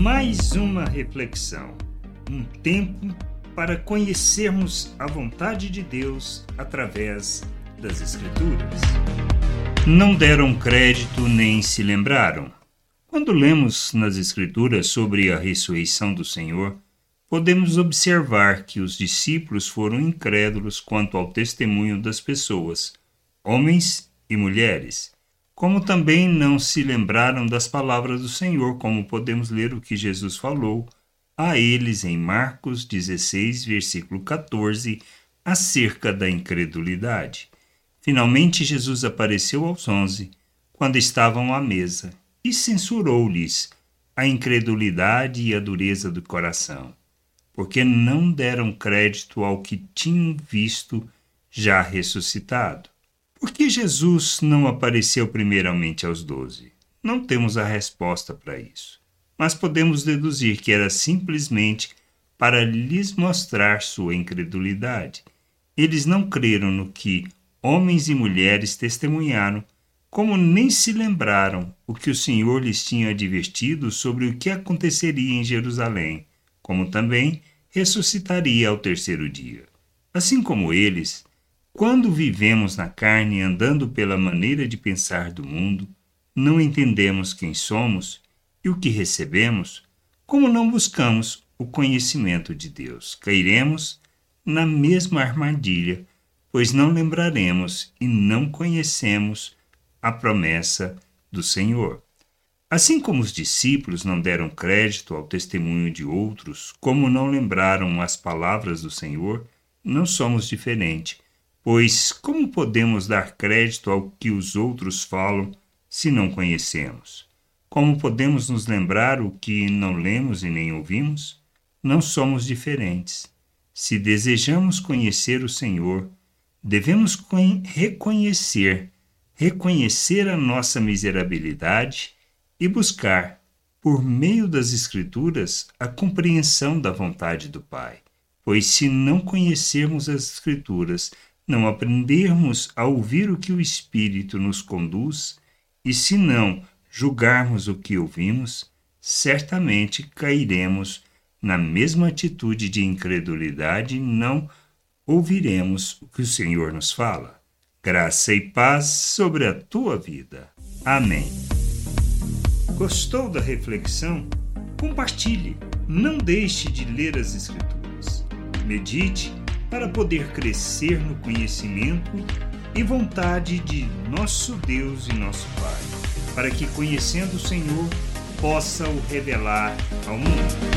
Mais uma reflexão, um tempo para conhecermos a vontade de Deus através das Escrituras. Não deram crédito nem se lembraram. Quando lemos nas Escrituras sobre a ressurreição do Senhor, podemos observar que os discípulos foram incrédulos quanto ao testemunho das pessoas, homens e mulheres, como também não se lembraram das palavras do Senhor, como podemos ler o que Jesus falou a eles em Marcos 16, versículo 14, acerca da incredulidade. Finalmente Jesus apareceu aos onze, quando estavam à mesa, e censurou-lhes a incredulidade e a dureza do coração porque não deram crédito ao que tinham visto já ressuscitado. Por que Jesus não apareceu primeiramente aos doze? Não temos a resposta para isso, mas podemos deduzir que era simplesmente para lhes mostrar sua incredulidade. Eles não creram no que homens e mulheres testemunharam, como nem se lembraram o que o Senhor lhes tinha advertido sobre o que aconteceria em Jerusalém, como também ressuscitaria ao terceiro dia. Assim como eles, quando vivemos na carne andando pela maneira de pensar do mundo, não entendemos quem somos e o que recebemos, como não buscamos o conhecimento de Deus. Cairemos na mesma armadilha, pois não lembraremos e não conhecemos a promessa do Senhor. Assim como os discípulos não deram crédito ao testemunho de outros, como não lembraram as palavras do Senhor, não somos diferente, pois como podemos dar crédito ao que os outros falam se não conhecemos? Como podemos nos lembrar o que não lemos e nem ouvimos? Não somos diferentes. Se desejamos conhecer o Senhor, devemos reconhecer, reconhecer a nossa miserabilidade e buscar, por meio das Escrituras, a compreensão da vontade do Pai. Pois se não conhecermos as Escrituras, não aprendermos a ouvir o que o Espírito nos conduz, e se não julgarmos o que ouvimos, certamente cairemos na mesma atitude de incredulidade e não ouviremos o que o Senhor nos fala. Graça e paz sobre a tua vida. Amém. Gostou da reflexão? Compartilhe. Não deixe de ler as Escrituras. Medite para poder crescer no conhecimento e vontade de nosso Deus e nosso Pai, para que, conhecendo o Senhor, possa o revelar ao mundo.